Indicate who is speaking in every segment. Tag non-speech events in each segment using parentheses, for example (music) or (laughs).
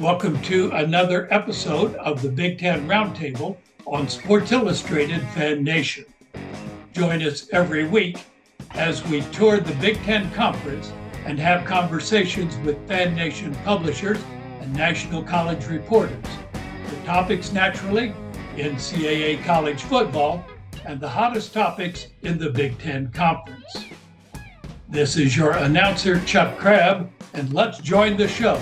Speaker 1: Welcome to another episode of the Big Ten Roundtable on Sports Illustrated Fan Nation. Join us every week as we tour the Big Ten Conference and have conversations with Fan Nation publishers and national college reporters. The topics, naturally, NCAA college football and the hottest topics in the Big Ten Conference. This is your announcer, Chuck Crabb, and let's join the show.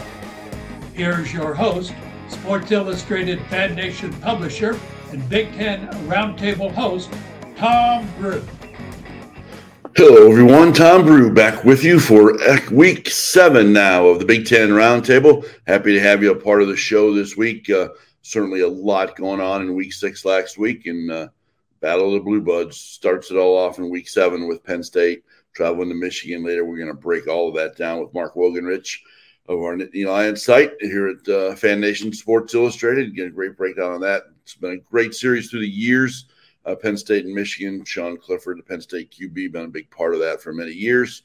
Speaker 1: Here's your host, Sports Illustrated Fan Nation publisher and Big Ten Roundtable host, Tom Brew.
Speaker 2: Hello, everyone. Tom Brew back with you for week seven now of the Big Ten Roundtable. Happy to have you a part of the show this week. Uh, certainly a lot going on in week six last week, and uh, Battle of the Blue Buds starts it all off in week seven with Penn State traveling to Michigan later. We're going to break all of that down with Mark Wogenrich of our Nittany Lions site here at uh, Fan Nation Sports Illustrated. Get a great breakdown on that. It's been a great series through the years uh, Penn State and Michigan. Sean Clifford, the Penn State QB, been a big part of that for many years,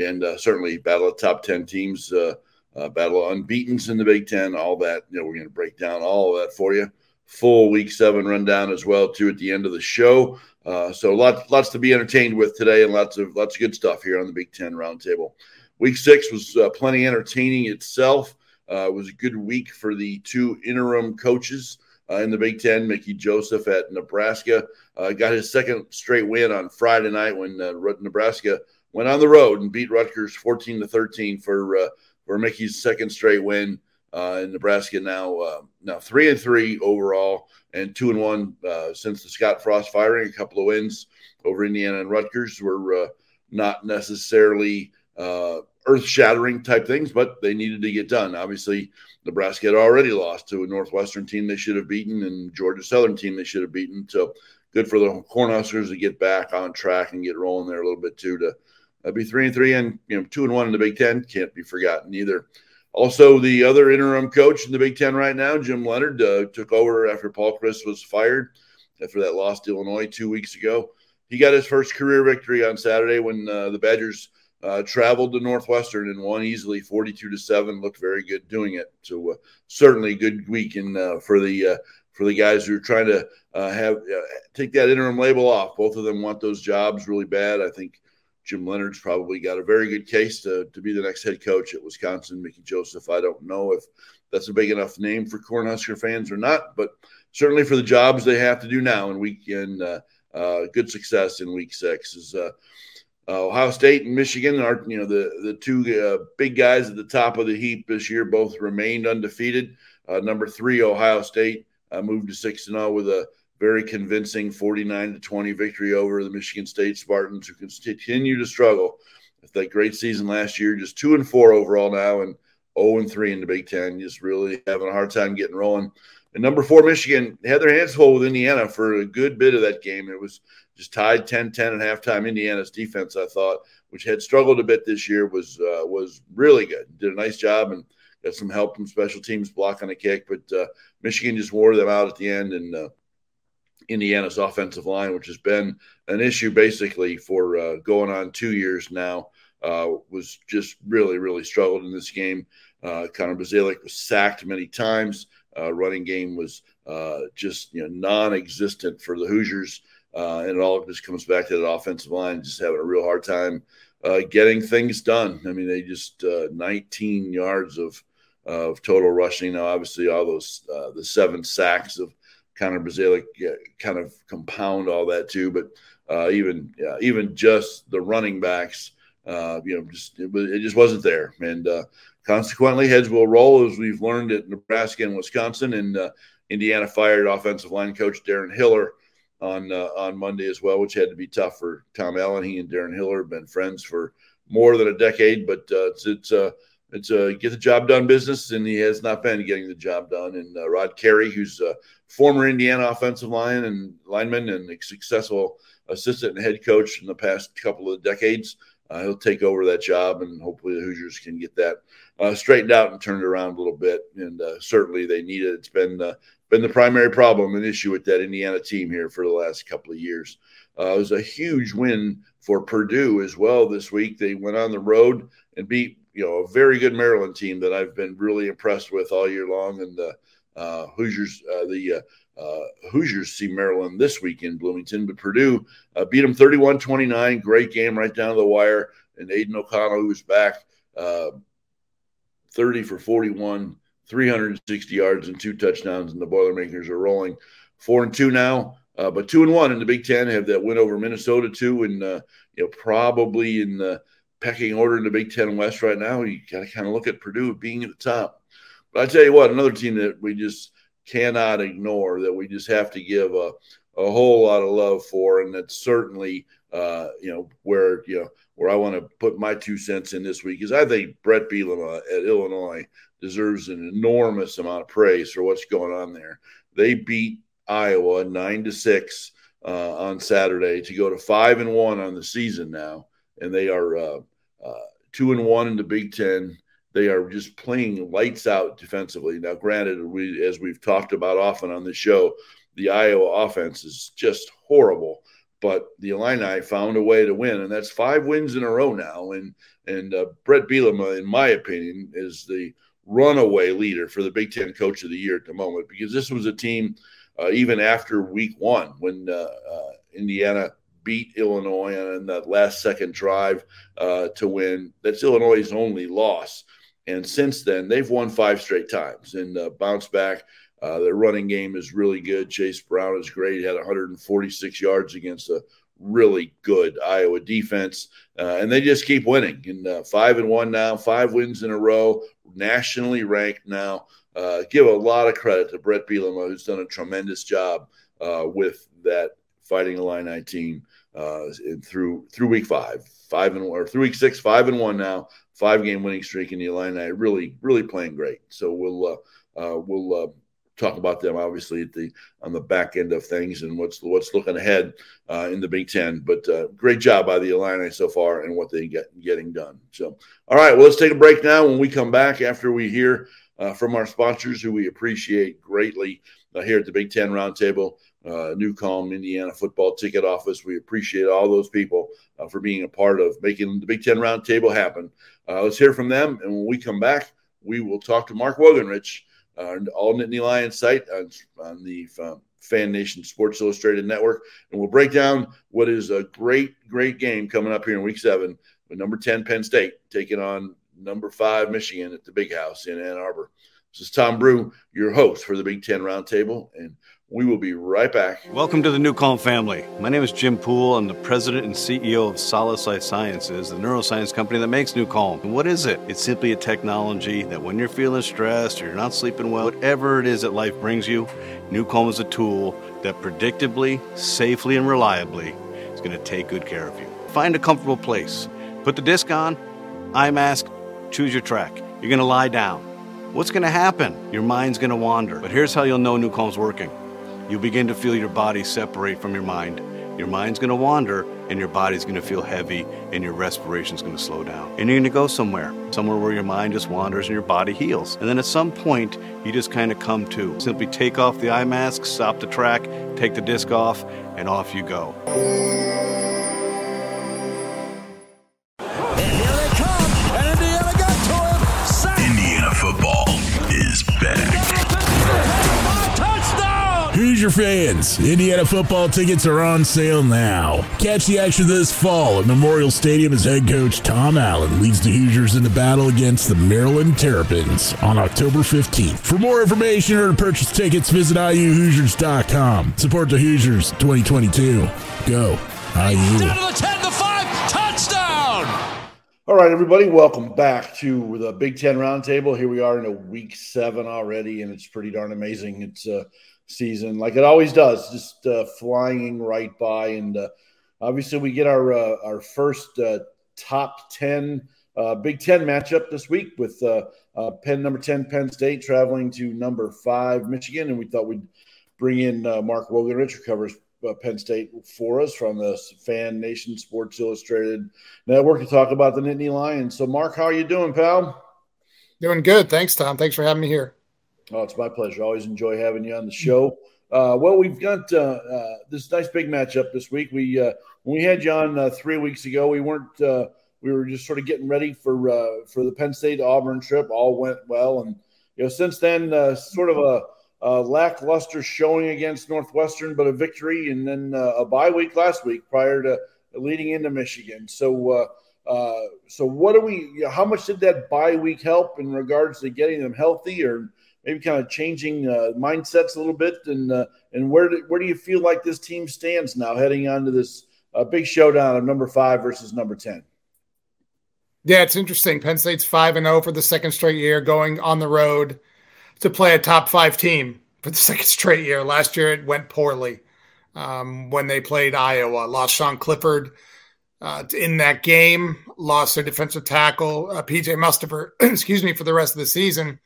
Speaker 2: and uh, certainly battle of top ten teams, uh, uh battle of unbeaten's in the Big Ten, all that. You know, we're going to break down all of that for you. Full Week Seven rundown as well too at the end of the show. Uh, so lots lots to be entertained with today, and lots of lots of good stuff here on the Big Ten Roundtable. Week Six was uh, plenty entertaining itself. it was a good week for the two interim coaches uh, in the Big Ten. Mickey Joseph at Nebraska uh, got his second straight win on Friday night when uh, Nebraska went on the road and beat Rutgers 14 to 13 for uh, for Mickey's second straight win. Uh, in Nebraska now uh, now three and three overall and two and one since the Scott Frost firing. A couple of wins over Indiana and Rutgers were not necessarily earth shattering type things, but they needed to get done. Obviously, Nebraska had already lost to a Northwestern team they should have beaten and Georgia Southern team they should have beaten. So good for the Cornhuskers to get back on track and get rolling there a little bit too. To uh, be three and three and you know two and one in the Big Ten can't be forgotten either. Also, the other interim coach in the Big Ten right now, Jim Leonhard, uh, took over after Paul Chryst was fired after that loss to Illinois two weeks ago. He got his first career victory on Saturday when uh, the Badgers uh, traveled to Northwestern and won easily, forty-two to seven. Looked very good doing it. So uh, certainly good weekend uh, for the uh, for the guys who are trying to uh, have uh, take that interim label off. Both of them want those jobs really bad. I think Jim Leonhard's probably got a very good case to, to be the next head coach at Wisconsin. Mickey Joseph, I don't know if that's a big enough name for Cornhusker fans or not, but certainly for the jobs they have to do now in week weekend, good success in week six is uh, Ohio State and Michigan are, you know, the the two uh, big guys at the top of the heap this year. Both remained undefeated. Uh, number three, Ohio State uh, moved to six and zero oh with a very convincing forty nine to twenty victory over the Michigan State Spartans, who continue to struggle. With that great season last year, just two and four overall now, and zero oh and three in the Big Ten. Just really having a hard time getting rolling. And number four, Michigan had their hands full with Indiana for a good bit of that game. It was just tied 10-10 at halftime. Indiana's defense, I thought, which had struggled a bit this year, was uh, was really good. Did a nice job and got some help from special teams blocking a kick. But uh, Michigan just wore them out at the end, and uh, Indiana's offensive line, which has been an issue basically for uh, going on two years now, uh, was just really really struggled in this game. Uh, Connor Bazelak was sacked many times. running game was just you know non-existent for the Hoosiers. Uh, and it all just comes back to that offensive line just having a real hard time uh, getting things done. I mean, they just uh, 19 yards of of total rushing. Now, obviously, all those uh, the seven sacks of Connor Bazelak kind of compound all that too. But uh, even even just the running backs, uh, you know, just it, it, just wasn't there. And consequently, heads will roll as we've learned at Nebraska and Wisconsin. And Indiana fired offensive line coach Darren Hiller on uh, on Monday as well, which had to be tough for Tom Allen. He and Darren Hiller have been friends for more than a decade, but uh, it's it's a uh, it's a get the job done business, and he has not been getting the job done. And uh, Rod Carey, who's a former Indiana offensive line and lineman and a successful assistant and head coach in the past couple of decades, uh, he'll take over that job, and hopefully the Hoosiers can get that uh, straightened out and turned around a little bit. And uh, certainly they need it. It's been uh, been the primary problem and issue with that Indiana team here for the last couple of years. Uh, it was a huge win for Purdue as well this week. They went on the road and beat you know a very good Maryland team that I've been really impressed with all year long, and the uh, Hoosiers uh, the uh, Hoosiers see Maryland this week in Bloomington, but Purdue uh, beat them 31 29. Great game right down to the wire. And Aidan O'Connell, was back uh, 30 for 41, 360 yards and two touchdowns, and the Boilermakers are rolling four and two now. Uh, but two and one in the Big Ten have that win over Minnesota too, and uh, you know probably in the pecking order in the Big Ten West right now. You got to kind of look at Purdue being at the top. But I tell you what, another team that we just cannot ignore that we just have to give a, a whole lot of love for, and that's certainly uh, you know where you know where I want to put my two cents in this week is I think Bret Bielema at Illinois deserves an enormous amount of praise for what's going on there. They beat Iowa nine to six uh, on Saturday to go to five and one on the season now, and they are uh, uh two and one in the Big Ten they are just playing lights out defensively. Now, granted, we as we've talked about often on the show, the Iowa offense is just horrible. But the Illini found a way to win, and that's five wins in a row now. And and uh, Bret Bielema, in my opinion, is the runaway leader for the Big Ten Coach of the Year at the moment because this was a team, uh, even after Week One, when uh, uh Indiana beat Illinois on that last second drive uh, to win. That's Illinois' only loss. And since then, they've won five straight times and uh, bounced back. Uh, their running game is really good. Chase Brown is great. He had 146 yards against a really good Iowa defense, uh, and they just keep winning. And uh, five and one now, five wins in a row, nationally ranked now. Uh, give a lot of credit to Bret Bielema, who's done a tremendous job uh, with that Fighting Illini team uh, through through week five, five and or through week six, five and one now, five game winning streak in the Illini. Really, really playing great. So we'll uh, we'll talk about them obviously the on the back end of things and what's what's looking ahead uh, in the Big Ten. But uh, great job by the Illini so far and what they get getting done. So all right, well let's take a break now. When we come back after we hear uh, from our sponsors, who we appreciate greatly uh, here at the Big Ten Roundtable uh, NuCalm, Indiana football ticket office. We appreciate all those people uh, for being a part of making the Big Ten Roundtable happen. Uh, let's hear from them. And when we come back, we will talk to Mark Wogenrich, uh, all Nittany Lions site on, on the uh, Fan Nation Sports Illustrated Network. And we'll break down what is a great, great game coming up here in week seven with number 10 Penn State taking on number five Michigan at the Big House in Ann Arbor. This is Tom Brew, your host for the Big Ten Roundtable. And we will be right back.
Speaker 3: Welcome to the NuCalm family. My name is Jim Poole. I'm the president and CEO of Solace Life Sciences, the neuroscience company that makes NuCalm. And what is it? It's simply a technology that when you're feeling stressed or you're not sleeping well, whatever it is that life brings you, NuCalm is a tool that predictably, safely, and reliably is going to take good care of you. Find a comfortable place. Put the disc on, eye mask, choose your track. You're going to lie down. What's going to happen? Your mind's going to wander. But here's how you'll know NuCalm's working. You'll begin to feel your body separate from your mind. Your mind's going to wander and your body's going to feel heavy and your respiration's going to slow down. And you're going to go somewhere, somewhere where your mind just wanders and your body heals. And then at some point, you just kind of come to. Simply take off the eye mask, stop the track, take the disc off, and off you go.
Speaker 4: Fans, Indiana football tickets are on sale now. Catch the action this fall at Memorial Stadium as head coach Tom Allen leads the Hoosiers in the battle against the Maryland Terrapins on October 15th. For more information or to purchase tickets, visit IUHoosiers.com. Support the Hoosiers 2022. Go, IU. Down to the 10 to 5,
Speaker 2: touchdown! All right, everybody, welcome back to the Big Ten Roundtable. Here we are in a week seven already, and it's pretty darn amazing. It's uh, season, like it always does, just uh, flying right by. And uh, obviously, we get our uh, our first uh, top ten uh, Big Ten matchup this week with uh, Penn number ten Penn State traveling to number five Michigan, and we thought we'd bring in Mark Wogenrich, who covers Penn State for us from the Fan Nation Sports Illustrated Network to talk about the Nittany Lions. So, Mark, how are you doing, pal?
Speaker 5: Doing good. Thanks, Tom. Thanks for having me here.
Speaker 2: Oh, it's my pleasure. Always enjoy having you on the show. Uh, well, we've got uh, uh, this nice big matchup this week. We uh, when we had you on uh, three weeks ago, we weren't uh, we were just sort of getting ready for for the Penn State Auburn trip. All went well, and you know since then, sort of a, a, lackluster showing against Northwestern, but a victory, and then a bye week last week prior to leading into Michigan. So. So what do we? How much did that bye week help in regards to getting them healthy, or maybe kind of changing uh, mindsets a little bit? And uh, and where do, where do you feel like this team stands now, heading on to this uh, big showdown of number five versus number ten?
Speaker 5: Yeah, it's interesting. Penn State's five and zero oh for the second straight year, going on the road to play a top five team for the (laughs) second straight year. Last year it went poorly um, when they played Iowa. Lost Sean Clifford uh, in that game, lost their defensive tackle, uh, PJ Mustipher, (clears throat) excuse me, for the rest of the season.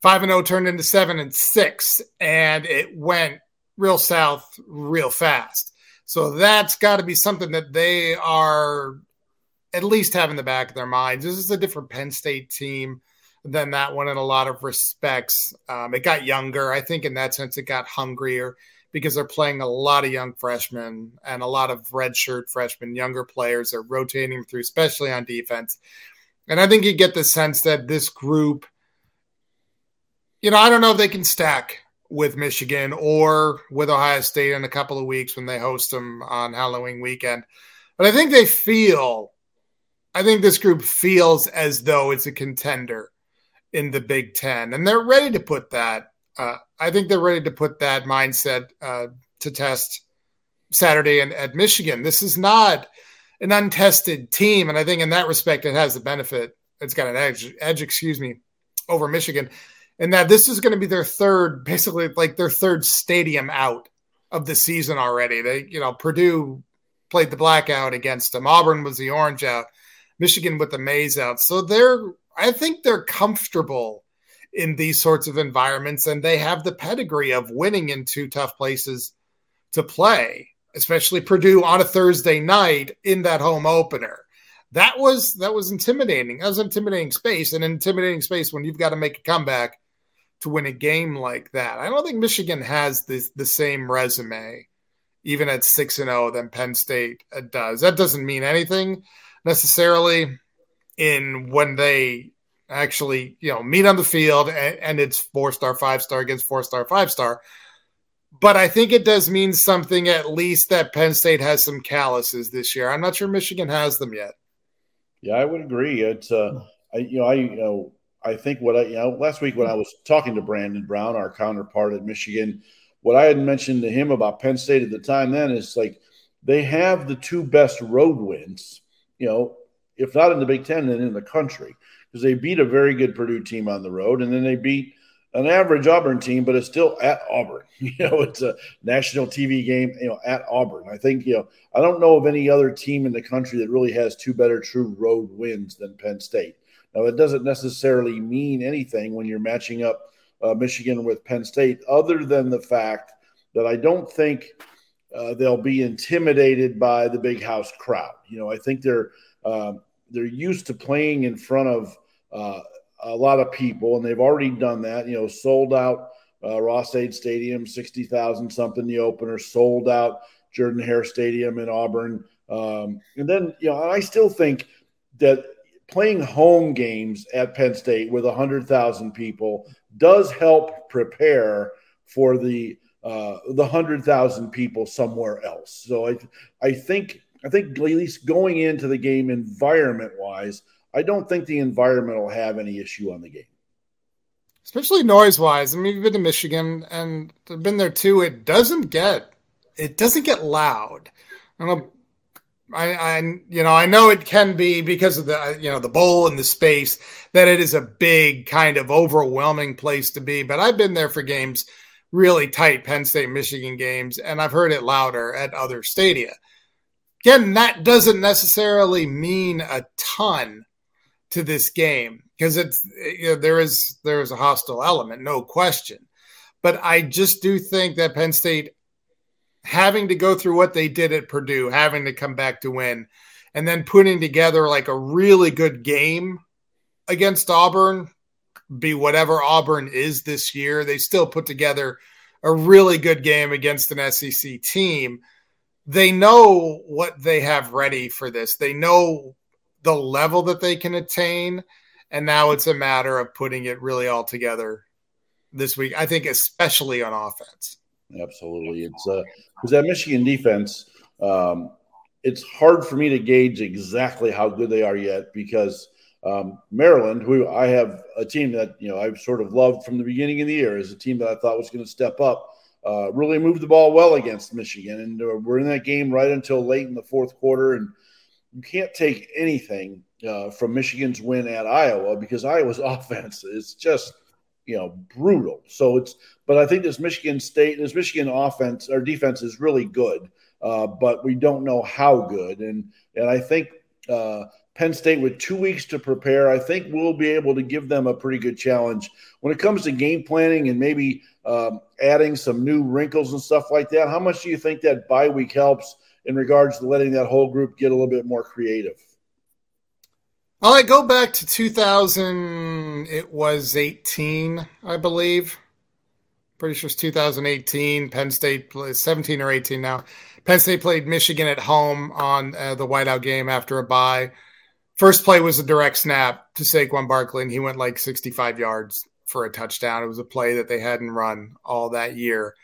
Speaker 5: Five and zero oh turned into seven and six, and it went real south real fast. So that's got to be something that they are at least have in the back of their minds. This is a different Penn State team than that one in a lot of respects. Um, it got younger. I think in that sense, it got hungrier because they're playing a lot of young freshmen and a lot of redshirt freshmen, younger players They're rotating through, especially on defense. And I think you get the sense that this group, you know, I don't know if they can stack with Michigan or with Ohio State in a couple of weeks when they host them on Halloween weekend. But I think they feel I think this group feels as though it's a contender in the Big Ten, and they're ready to put that. Uh, I think they're ready to put that mindset uh, to test Saturday in, at Michigan. This is not an untested team, and I think in that respect, it has the benefit. It's got an edge, edge, excuse me, over Michigan, and that this is going to be their third, basically like their third stadium out of the season already. They, you know, Purdue played the blackout against them. Auburn was the orange out. Michigan with the maize out. So they're, I think they're comfortable in these sorts of environments and they have the pedigree of winning in two tough places to play, especially Purdue on a Thursday night in that home opener. That was that was intimidating. That was intimidating space, an intimidating space when you've got to make a comeback to win a game like that. I don't think Michigan has the the same resume, even at six and zero, than Penn State does. That doesn't mean anything necessarily in when they actually you know meet on the field and, and it's four star five star against four star five star but i think it does mean something at least that penn state has some calluses this year i'm not sure michigan has them yet
Speaker 2: yeah i would agree it's uh I, you know i you know i think what i you know last week when i was talking to brandon brown our counterpart at michigan what i had mentioned to him about penn state at the time then is like they have the two best road wins you know, if not in the Big Ten, then in the country, because they beat a very good Purdue team on the road, and then they beat an average Auburn team, but it's still at Auburn. (laughs) You know, it's a national TV game, you know, at Auburn. I think, you know, I don't know of any other team in the country that really has two better true road wins than Penn State. Now, it doesn't necessarily mean anything when you're matching up uh, Michigan with Penn State, other than the fact that I don't think uh, they'll be intimidated by the big house crowd. You know, I think they're uh, they're used to playing in front of uh, a lot of people, and they've already done that. You know, sold out uh, Ross-Ade Stadium, sixty thousand something the opener, sold out Jordan Hare Stadium in Auburn, um, and then you know I still think that playing home games at Penn State with hundred thousand people does help prepare for the uh, the hundred thousand people somewhere else. So I, I think I think at least going into the game environment wise, I don't think the environment will have any issue on the game.
Speaker 5: Especially noise wise. I mean, you've been to Michigan and I've been there too. It doesn't get it doesn't get loud. I don't know. I, I, you know, I know it can be because of the, uh, you know, the bowl and the space that it is a big kind of overwhelming place to be. But I've been there for games really tight Penn State Michigan games, and I've heard it louder at other stadia. Again, that doesn't necessarily mean a ton to this game because it's you know, there is there is a hostile element, no question. But I just do think that Penn State having to go through what they did at Purdue, having to come back to win, and then putting together like a really good game against Auburn be whatever Auburn is this year. They still put together a really good game against an SEC team. They know what they have ready for this. They know the level that they can attain. And now it's a matter of putting it really all together this week. I think, especially on offense.
Speaker 2: Absolutely. It's uh, because that Michigan defense, um, it's hard for me to gauge exactly how good they are yet because um, Maryland, who I have a team that you know I've sort of loved from the beginning of the year, is a team that I thought was going to step up. Uh, really moved the ball well against Michigan, and uh, we're in that game right until late in the fourth quarter. And you can't take anything uh, from Michigan's win at Iowa because Iowa's (laughs) offense is just you know brutal. So it's, but I think this Michigan State, this Michigan offense or defense is really good, uh, but we don't know how good. And and I think uh, Penn State with two weeks to prepare, I think we'll be able to give them a pretty good challenge when it comes to game planning and maybe um, adding some new wrinkles and stuff like that. How much do you think that bye week helps in regards to letting that whole group get a little bit more creative?
Speaker 5: Well, I go back to 2000. It was 18, I believe. Pretty sure it's 2018. Penn State played 17 or 18 now. Penn State played Michigan at home on uh, the whiteout game after a bye. First play was a direct snap to Saquon Barkley, and he went like 65 yards for a touchdown. It was a play that they hadn't run all that year.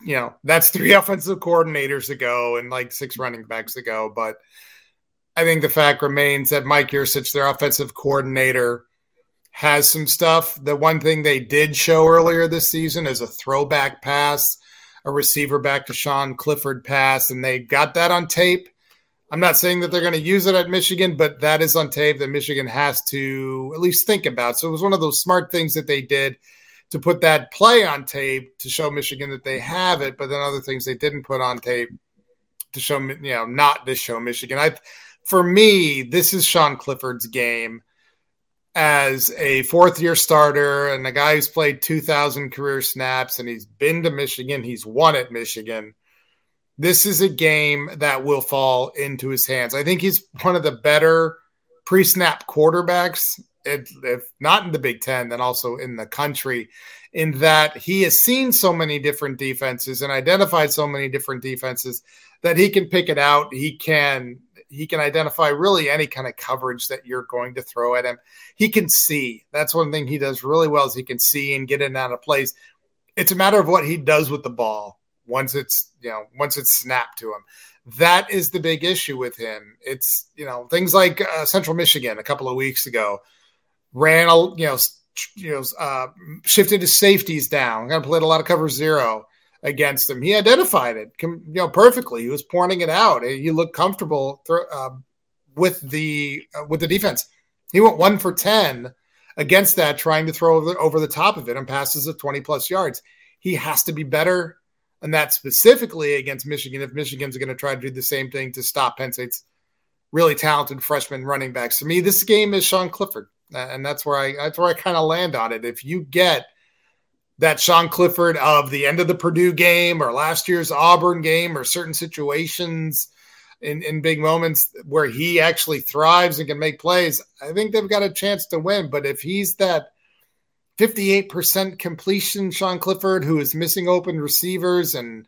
Speaker 5: You know, that's three (laughs) offensive coordinators ago and like six running backs ago. But I think the fact remains that Mike Yurcich, their offensive coordinator, has some stuff. The one thing they did show earlier this season is a throwback pass, a receiver back to Sean Clifford pass, and they got that on tape. I'm not saying that they're going to use it at Michigan, but that is on tape that Michigan has to at least think about. So it was one of those smart things that they did to put that play on tape to show Michigan that they have it, but then other things they didn't put on tape to show, you know, not to show Michigan. I, for me, this is Sean Clifford's game as a fourth year starter and a guy who's played 2,000 career snaps and he's been to Michigan, he's won at Michigan this is a game that will fall into his hands. I think he's one of the better pre snap quarterbacks, if not in the Big Ten, then also in the country, in that he has seen so many different defenses and identified so many different defenses that he can pick it out. He can he can identify really any kind of coverage that you're going to throw at him. He can see. That's one thing he does really well is he can see and get in and out of plays. It's a matter of what he does with the ball once it's you know once it's snapped to him. That is the big issue with him. It's you know things like uh, Central Michigan a couple of weeks ago ran you know you know uh, shifted his safeties down. Kind of played a lot of cover zero against him. He identified it you know perfectly. He was pointing it out. He looked comfortable uh, with the uh, with the defense. He went one for ten against that, trying to throw over the, over the top of it and passes of twenty plus yards. He has to be better and that specifically against Michigan. If Michigan's going to try to do the same thing to stop Penn State's really talented freshman running backs, to me, this game is Sean Clifford, and that's where I that's where I kind of land on it. If you get that Sean Clifford of the end of the Purdue game or last year's Auburn game or certain situations in, in big moments where he actually thrives and can make plays, I think they've got a chance to win. But if he's that 58% completion, Sean Clifford, who is missing open receivers and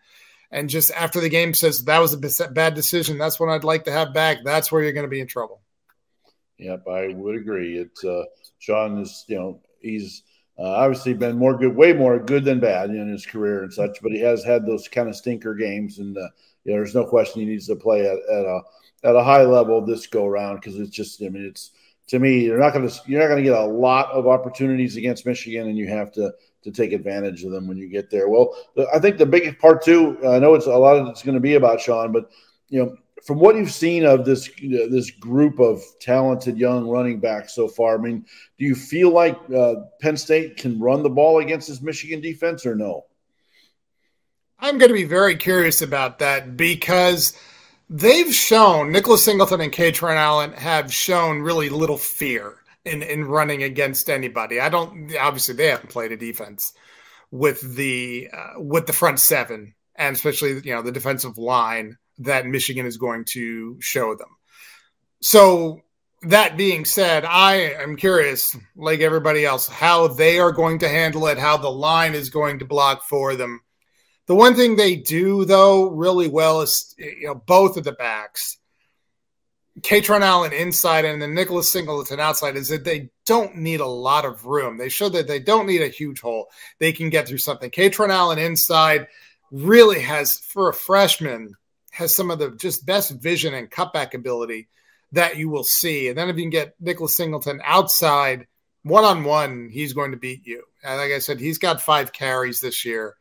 Speaker 5: and just after the game says that was a bad decision. That's what I'd like to have back. That's where you're going to be in trouble.
Speaker 2: Yep, I would agree. It's uh, Sean is you know he's uh, obviously been more good, way more good than bad in his career and such, but he has had those kind of stinker games, and uh, you know there's no question he needs to play at, at a at a high level this go around because it's just I mean it's to me, you're not going to you're not going to get a lot of opportunities against Michigan, and you have to to take advantage of them when you get there. Well, I think the biggest part too. I know it's a lot of it's going to be about Sean, but you know, from what you've seen of this know, this group of talented young running backs so far, I mean, do you feel like uh, Penn State can run the ball against this Michigan defense, or no?
Speaker 5: I'm going to be very curious about that because they've shown Nicholas Singleton and Kaytron Allen have shown really little fear in in running against anybody. I don't obviously they haven't played a defense with the uh, with the front seven and especially you know the defensive line that Michigan is going to show them. So that being said, I am curious, like everybody else, how they are going to handle it, how the line is going to block for them. The one thing they do though really well is you know both of the backs Kaytron Allen inside and then Nicholas Singleton outside is that they don't need a lot of room. They show that they don't need a huge hole. They can get through something. Kaytron Allen inside really has, for a freshman, has some of the just best vision and cutback ability that you will see. And then if you can get Nicholas Singleton outside one on one, he's going to beat you. And like I said, he's got five carries this year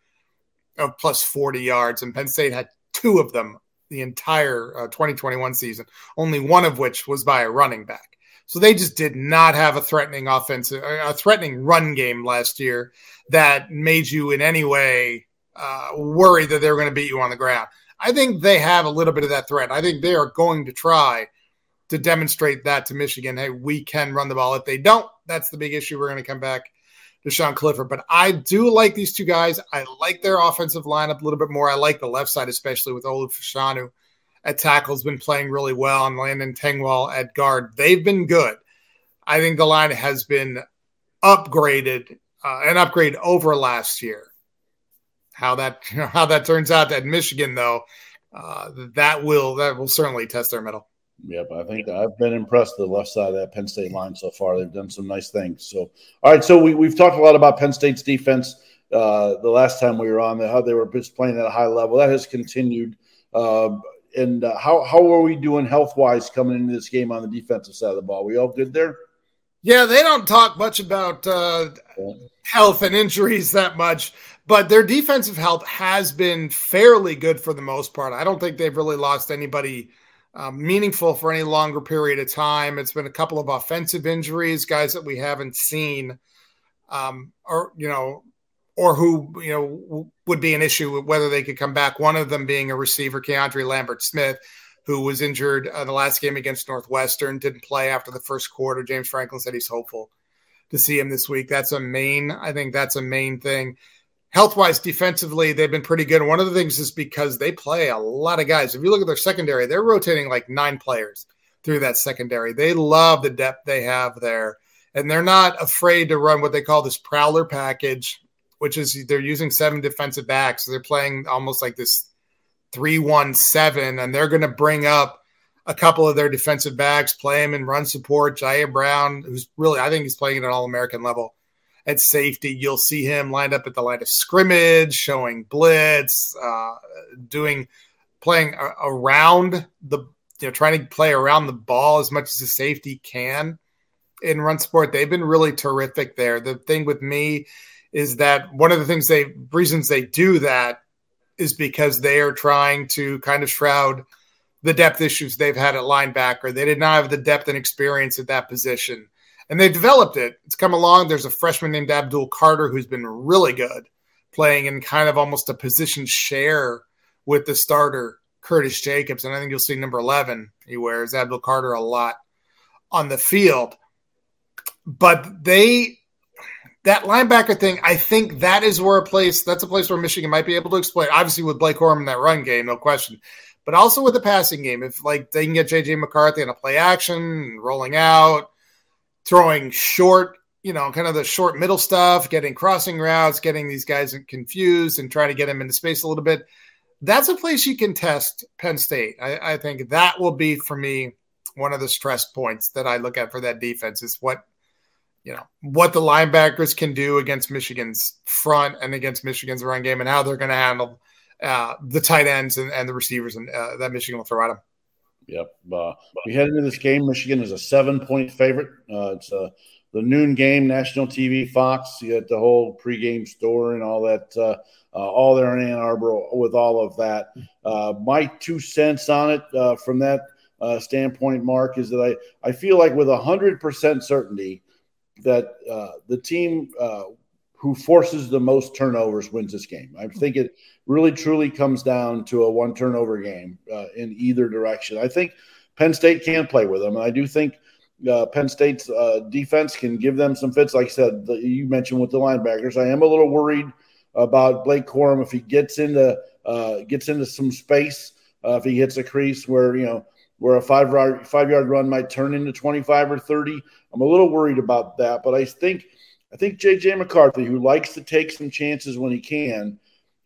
Speaker 5: of plus 40 yards, and Penn State had two of them the entire uh, 2021 season, only one of which was by a running back. So they just did not have a threatening offensive, a threatening run game last year that made you in any way uh, worry that they were going to beat you on the ground. I think they have a little bit of that threat. I think they are going to try to demonstrate that to Michigan. Hey, we can run the ball. If they don't, that's the big issue. We're going to come back to Sean Clifford. But I do like these two guys. I like their offensive lineup a little bit more. I like the left side, especially with Olu Fashanu at tackle, has been playing really well, and Landon Tengwall at guard. They've been good. I think the line has been upgraded, uh, an upgrade over last year. How that (laughs) how that turns out at Michigan, though, uh, that will that will certainly test their mettle.
Speaker 2: Yep, I think I've been impressed with the left side of that Penn State line so far. They've done some nice things. So, all right, so we, we've talked a lot about Penn State's defense uh, the last time we were on, how they were just playing at a high level. That has continued. Uh, and uh, how how are we doing health wise coming into this game on the defensive side of the ball? We all good there?
Speaker 5: Yeah, they don't talk much about uh, health and injuries that much, but their defensive health has been fairly good for the most part. I don't think they've really lost anybody um, meaningful for any longer period of time. It's been a couple of offensive injuries, guys that we haven't seen, um, or you know, or who you know would be an issue whether they could come back. One of them being a receiver, Keandre Lambert Smith, who was injured uh, the last game against Northwestern, didn't play after the first quarter. James Franklin said he's hopeful to see him this week. That's a main. I think that's a main thing health wise, defensively, they've been pretty good. One of the things is because they play a lot of guys. If you look at their secondary, they're rotating like nine players through that secondary. They love the depth they have there. And they're not afraid to run what they call this prowler package, which is they're using seven defensive backs. So they're playing almost like this three one seven, and they're going to bring up a couple of their defensive backs, play him in run support. Ji'Ayir Brown, who's really, I think he's playing at an all American level at safety. You'll see him lined up at the line of scrimmage, showing blitz, uh, doing playing around the you know trying to play around the ball as much as the safety can in run sport. They've been really terrific there. The thing with me is that one of the things they reasons they do that is because they are trying to kind of shroud the depth issues they've had at linebacker. They did not have the depth and experience at that position and they developed it. It's come along. There's a freshman named Abdul Carter who's been really good, playing in kind of almost a position share with the starter Curtis Jacobs, and I think you'll see number eleven. He wears Abdul Carter a lot on the field, but they that linebacker thing, I think that is where a place that's a place where Michigan might be able to exploit. Obviously, with Blake Corum in that run game, no question, but also with the passing game. If like they can get JJ McCarthy in a play action, and rolling out, throwing short, you know, kind of the short middle stuff, getting crossing routes, getting these guys confused and trying to get them into space a little bit. That's a place you can test Penn State. I, I think that will be for me one of the stress points that I look at for that defense is what you know what the linebackers can do against Michigan's front and against Michigan's run game, and how they're going to handle uh, the tight ends and, and the receivers and uh, that Michigan will throw at them.
Speaker 2: Yep. Uh, we head into this game. Michigan is a seven-point favorite. Uh, it's uh, the noon game, national TV, Fox. You got the whole pregame store and all that. Uh, uh, all there in Ann Arbor with all of that. Uh, my two cents on it from that standpoint, Mark, is that I, I feel like with hundred percent certainty that the team who forces the most turnovers wins this game. I think it really truly comes down to a one turnover game uh, in either direction. I think Penn State can play with them. And I do think uh, Penn State's uh, defense can give them some fits. Like I said, the, you mentioned with the linebackers, I am a little worried about Blake Corum if he gets into uh, gets into some space. Uh, if he hits a crease where you know where a five yard five yard run might turn into twenty five or thirty, I'm a little worried about that. But I think I think JJ McCarthy, who likes to take some chances when he can,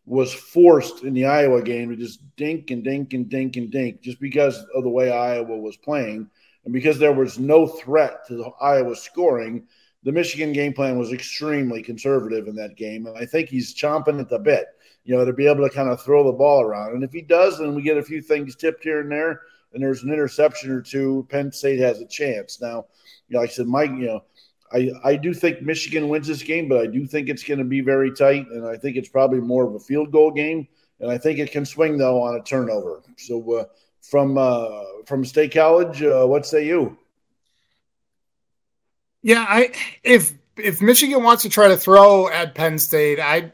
Speaker 2: was forced in the Iowa game to just dink and dink and dink and dink just because of the way Iowa was playing. And because there was no threat to Iowa scoring, the Michigan game plan was extremely conservative in that game. And I think he's chomping at the bit, you know, to be able to kind of throw the ball around. And if he does, then we get a few things tipped here and there, and there's an interception or two, Penn State has a chance. Now, you know, like I said, Mike, you know, I, I do think Michigan wins this game, but I do think it's going to be very tight, and I think it's probably more of a field goal game. And I think it can swing though on a turnover. So uh, from uh, from State College, uh, what say you?
Speaker 5: Yeah, I if if Michigan wants to try to throw at Penn State, I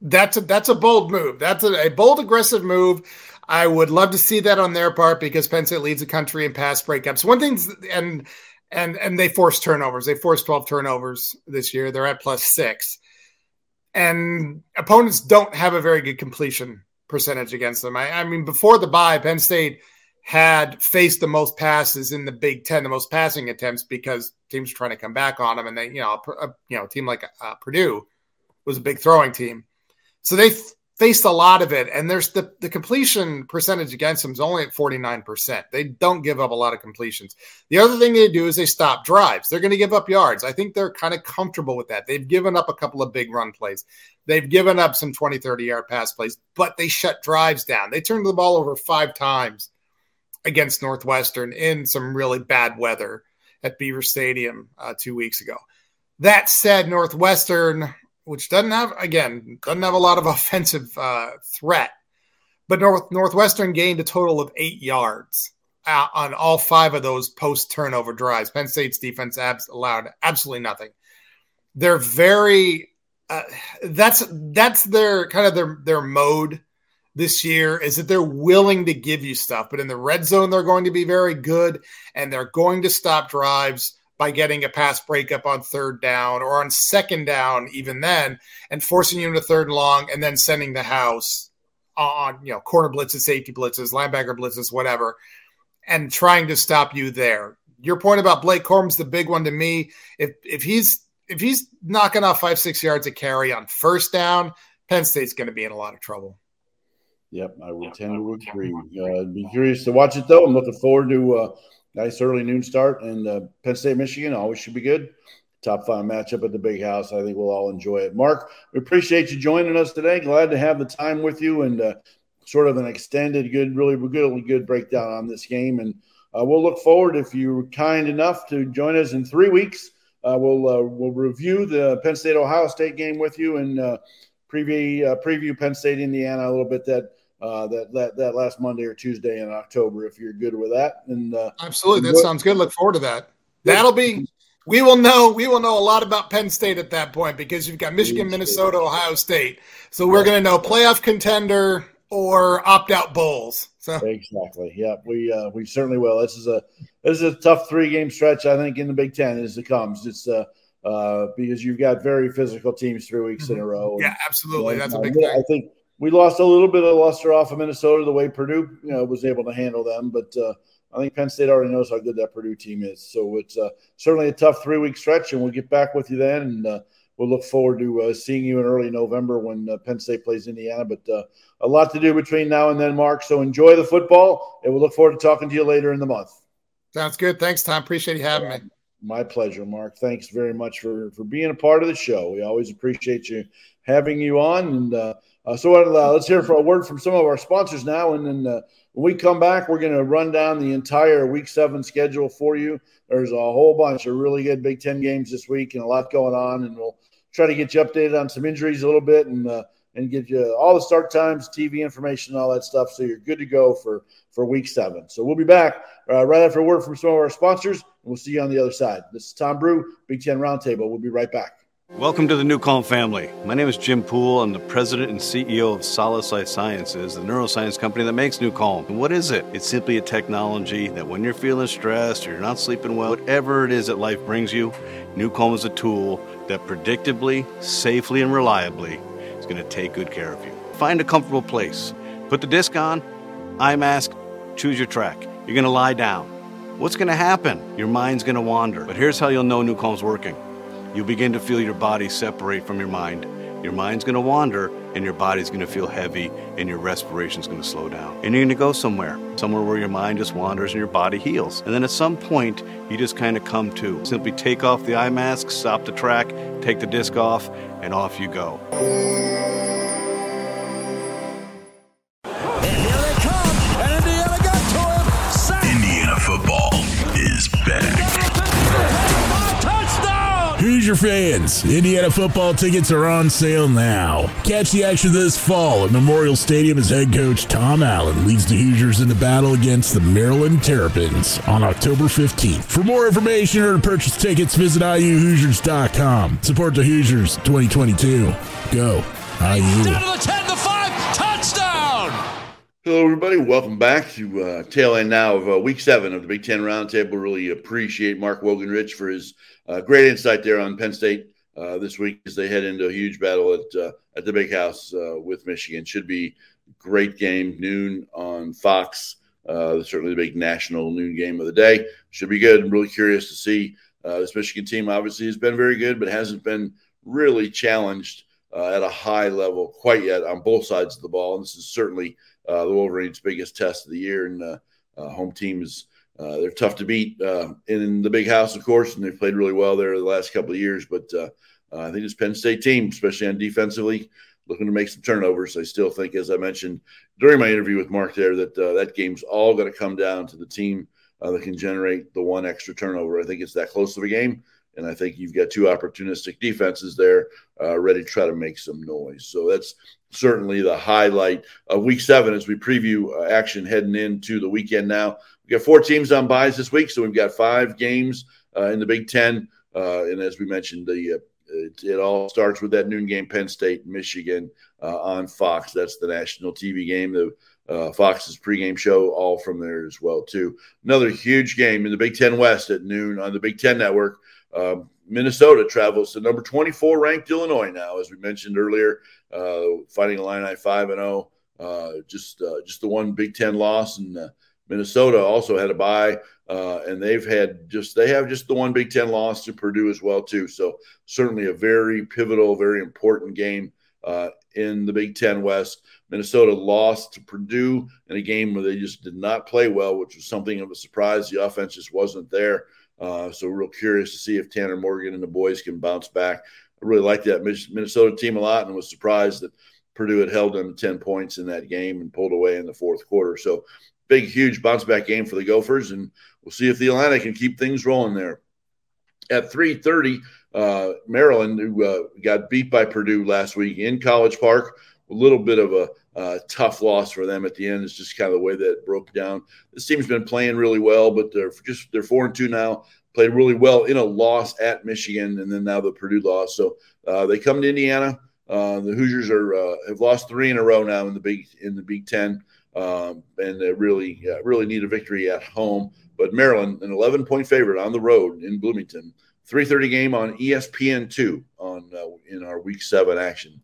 Speaker 5: that's a that's a bold move. That's a, a bold, aggressive move. I would love to see that on their part because Penn State leads the country in pass breakups. One thing's and and and they forced turnovers. They forced 12 turnovers this year. They're at plus six. And opponents don't have a very good completion percentage against them. I, I mean, before the bye, Penn State had faced the most passes in the Big Ten, the most passing attempts because teams trying to come back on them. And they, you know, a, you know, team like uh, Purdue was a big throwing team. So they faced a lot of it, and there's the, the completion percentage against them is only at 49%. They don't give up a lot of completions. The other thing they do is they stop drives. They're going to give up yards. I think they're kind of comfortable with that. They've given up a couple of big run plays. They've given up some 20, 30 yard pass plays, but they shut drives down. They turned the ball over five times against Northwestern in some really bad weather at Beaver Stadium uh, two weeks ago. That said, Northwestern which doesn't have again doesn't have a lot of (laughs) offensive uh, threat, but North Northwestern gained a total of eight yards uh, on all five of those post turnover drives. Penn State's defense abs- allowed absolutely nothing. They're very uh, that's that's their kind of their their mode this year is that they're willing to give you stuff, but in the red zone they're going to be very good and they're going to stop drives by getting a pass breakup on third down or on second down, even then, and forcing you into third and long, and then sending the house on you know corner blitzes, safety blitzes, linebacker blitzes, whatever, and trying to stop you there. Your point about Blake Corum's the big one to me. If if he's if he's knocking off five six yards a carry on first down, Penn State's going to be in a lot of trouble.
Speaker 2: Yep, I would tend to agree. Uh, be curious to watch it though. I'm looking forward to. Uh, nice early noon start. And uh, Penn State, Michigan always should be good. Top five matchup at the big house. I think we'll all enjoy it. Mark, we appreciate you joining us today. Glad to have the time with you and uh, sort of an extended, good, really good, good breakdown on this game. And uh, we'll look forward if you're kind enough to join us in three weeks. Uh, we'll uh, we'll review the Penn State Ohio State game with you and uh, preview preview Penn State Indiana a little bit. That uh, that, that that last Monday or Tuesday in October if you're good with that. And uh,
Speaker 5: absolutely, that sounds good. Look forward to that. That'll be. We will know. We will know a lot about Penn State at that point because you've got Michigan, Minnesota, Ohio State. So we're going to know playoff contender or opt out bowls. So
Speaker 2: exactly, yeah, we uh, we certainly will. This is a this is a tough three game stretch. I think in the Big Ten as it comes. It's uh, uh, because you've got very physical teams three weeks in a row.
Speaker 5: Yeah, absolutely. That's a big thing.
Speaker 2: I think we lost a little bit of luster off of Minnesota the way Purdue you know was able to handle them, but uh, I think Penn State already knows how good that Purdue team is. So it's uh, certainly a tough three week stretch, and we'll get back with you then, and uh, we'll look forward to uh, seeing you in early November when uh, Penn State plays Indiana. But uh, a lot to do between now and then, Mark. So enjoy the football, and we'll look forward to talking to you later in the month.
Speaker 5: Sounds good. Thanks, Tom. Appreciate you having me.
Speaker 2: My pleasure, Mark. Thanks very much for for being a part of the show. We always appreciate you having you on, and uh, so uh, let's hear for a word from some of our sponsors now, and then uh, when we come back, we're going to run down the entire Week Seven schedule for you. There's a whole bunch of really good Big Ten games this week, and a lot going on, and we'll try to get you updated on some injuries a little bit, and uh, and give you all the start times, TV information, all that stuff, so you're good to go for for Week Seven. So we'll be back uh, right after a word from some of our sponsors, and we'll see you on the other side. This is Tom Brew, Big Ten Roundtable. We'll be right back.
Speaker 3: Welcome to the NuCalm family. My name is Jim Poole. I'm the president and CEO of Solace Life Sciences, the neuroscience company that makes NuCalm. And what is it? It's simply a technology that when you're feeling stressed or you're not sleeping well, whatever it is that life brings you, NuCalm is a tool that predictably, safely, and reliably is going to take good care of you. Find a comfortable place. Put the disc on, eye mask, choose your track. You're going to lie down. What's going to happen? Your mind's going to wander. But here's how you'll know NuCalm's working. You'll begin to feel your body separate from your mind, your mind's going to wander and your body's going to feel heavy and your respiration's going to slow down. And you're going to go somewhere, somewhere where your mind just wanders and your body heals. And then at some point, you just kind of come to. Simply take off the eye mask, stop the track, take the disc off, and off you go.
Speaker 4: Fans, Indiana football tickets are on sale now. Catch the action this fall at Memorial Stadium as head coach Tom Allen leads the Hoosiers in the battle against the Maryland Terrapins on October 15th. For more information or to purchase tickets, visit IUHoosiers.com. Support the Hoosiers 2022. Go, IU.
Speaker 2: Hello, everybody. Welcome back to uh, tail end now of uh, week seven of the Big Ten Roundtable. Really appreciate Mark Wogenrich for his uh, great insight there on Penn State uh, this week as they head into a huge battle at uh, at the Big House uh, with Michigan. Should be great game noon on Fox. Certainly the big national noon game of the day. Should be good. I'm really curious to see this Michigan team. Obviously, has been very good, but hasn't been really challenged at a high level quite yet on both sides of the ball. And this is certainly the Wolverines' biggest test of the year, and home team is uh, they're tough to beat uh, in the big house, of course, and they've played really well there the last couple of years. But uh, I think this Penn State team, especially on defensively, looking to make some turnovers. I still think, as I mentioned during my interview with Mark there, that uh, that game's all going to come down to the team uh, that can generate the one extra turnover. I think it's that close of a game. And I think you've got two opportunistic defenses there uh, ready to try to make some noise. So that's certainly the highlight of week seven as we preview action heading into the weekend now We've got four teams on buys this week, so we've got five games uh, in the Big Ten. Uh, and as we mentioned, the uh, it, it, all starts with that noon game, Penn State, Michigan uh, on Fox. That's the national TV game. The uh, Fox's pregame show, all from there as well too. Another huge game in the Big Ten West at noon on the Big Ten Network. Um, Minnesota travels to number 24 ranked Illinois now, as we mentioned earlier, uh, fighting Illini five and zero. Oh. just just the one Big Ten loss and Minnesota also had a bye, uh, and they've had just they have just the one Big Ten loss to Purdue as well too. So certainly a very pivotal, very important game uh, in the Big Ten West. Minnesota lost to Purdue in a game where they just did not play well, which was something of a surprise. The offense just wasn't there. Uh, so real curious to see if Tanner Morgan and the boys can bounce back. I really like that Minnesota team a lot, and was surprised that Purdue had held them 10 points in that game and pulled away in the fourth quarter. So big, huge bounce back game for the Gophers, and we'll see if the Atlantic can keep things rolling there. At 3:30, uh, Maryland, who uh, got beat by Purdue last week in College Park, a little bit of a uh, tough loss for them at the end. It's just kind of the way that it broke down. This team's been playing really well, but they're just they're four and two now. Played really well in a loss at Michigan, and then now the Purdue loss. So uh, they come to Indiana. Uh, the Hoosiers are uh, have lost three in a row now in the big in the Big Ten um, and they really uh, really need a victory at home. But Maryland, an 11 point favorite on the road in Bloomington. 3:30 game on ESPN2 on uh, in our Week Seven action.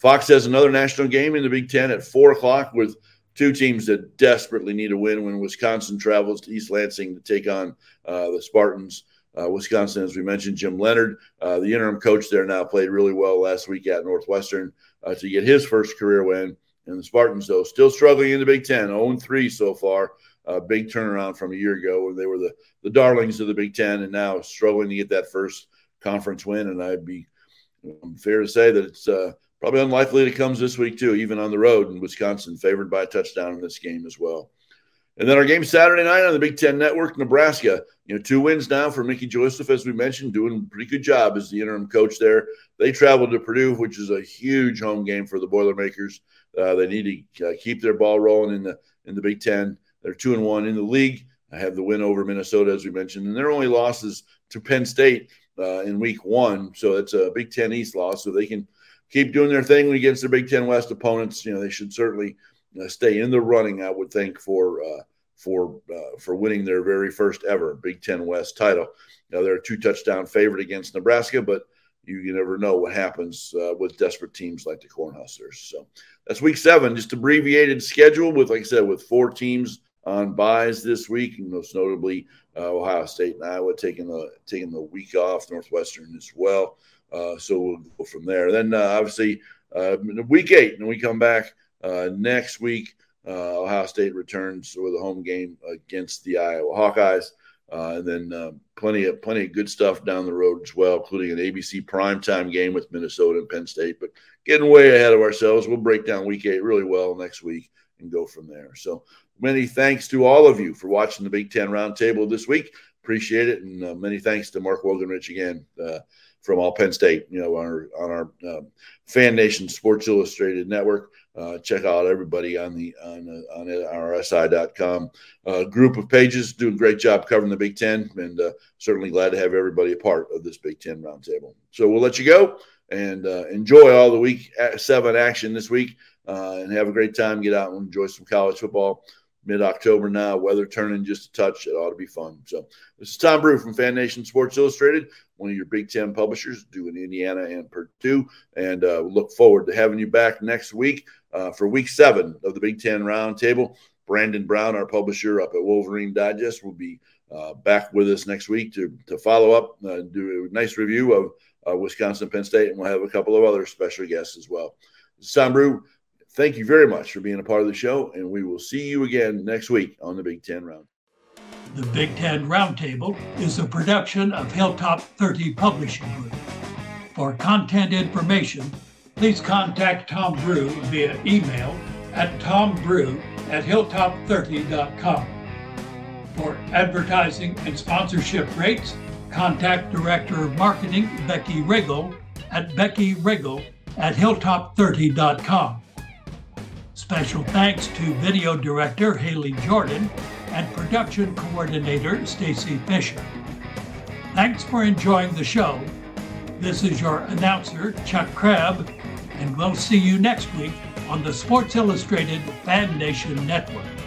Speaker 2: Fox has another national game in the Big Ten at four o'clock with two teams that desperately need a win when Wisconsin travels to East Lansing to take on uh, the Spartans. Uh, Wisconsin, as we mentioned, Jim Leonhard, uh, the interim coach there now, played really well last week at Northwestern uh, to get his first career win. And the Spartans, though, still struggling in the Big Ten, 0 3 so far. A big turnaround from a year ago where they were the, the darlings of the Big Ten and now struggling to get that first conference win. And I'd be um, fair to say that it's uh, probably unlikely it comes this week, too, even on the road in Wisconsin, favored by a touchdown in this game as well. And then our game Saturday night on the Big Ten Network, Nebraska. You know, two wins now for Mickey Joseph, as we mentioned, doing a pretty good job as the interim coach there. They traveled to Purdue, which is a huge home game for the Boilermakers. Uh, they need to uh, keep their ball rolling in the in the Big Ten. They're two and one in the league. I have the win over Minnesota, as we mentioned, and their only losses to Penn State uh, in Week One. So it's a Big Ten East loss. So they can keep doing their thing against their Big Ten West opponents. You know, they should certainly uh, stay in the running. I would think for uh, for uh, for winning their very first ever Big Ten West title. Now they're a two touchdown favorite against Nebraska, but you, you never know what happens uh, with desperate teams like the Cornhuskers. So that's week seven, just abbreviated schedule with, like I said, with four teams on buys this week, and most notably uh, Ohio State and Iowa taking the taking the week off, Northwestern as well. Uh, so we'll go from there. Then uh, obviously uh, week eight, and we come back uh, next week. Uh, Ohio State returns with a home game against the Iowa Hawkeyes. Uh, and then plenty of plenty of good stuff down the road as well, including an ABC primetime game with Minnesota and Penn State. But getting way ahead of ourselves, we'll break down Week Eight really well next week and go from there. So many thanks to all of you for watching the Big Ten Roundtable this week. Appreciate it, and many thanks to Mark Wogenrich again from all Penn State. You know, on our on our um, Fan Nation Sports Illustrated network. Uh, check out everybody on the on uh, on rsi.com uh, group of pages. Doing a great job covering the Big Ten, and uh, certainly glad to have everybody a part of this Big Ten roundtable. So we'll let you go and uh, enjoy all the week seven action this week, uh, and have a great time. Get out and enjoy some college football. Mid October now, weather turning just a touch. It ought to be fun. So, this is Tom Brew from Fan Nation Sports Illustrated, one of your Big Ten publishers, doing Indiana and Purdue. And uh, look forward to having you back next week uh, for week seven of the Big Ten Roundtable. Brandon Brown, our publisher up at Wolverine Digest, will be uh, back with us next week to, to follow up uh, do a nice review of uh, Wisconsin Penn State. And we'll have a couple of other special guests as well. Sam Brew, thank you very much for being a part of the show. And we will see you again next week on the Big Ten Round.
Speaker 1: The Big Ten Roundtable is a production of Hilltop 30 Publishing Group. For content information, please contact Tom Brew via email at tombrew at hilltop30.com. For advertising and sponsorship rates, contact Director of Marketing Becky Riggle at beckyriggle at hilltop30.com. Special thanks to Video Director Haley Jordan and Production Coordinator Stacy Fisher. Thanks for enjoying the show. This is your announcer, Chuck Crabb, and we'll see you next week on the Sports Illustrated Fan Nation Network.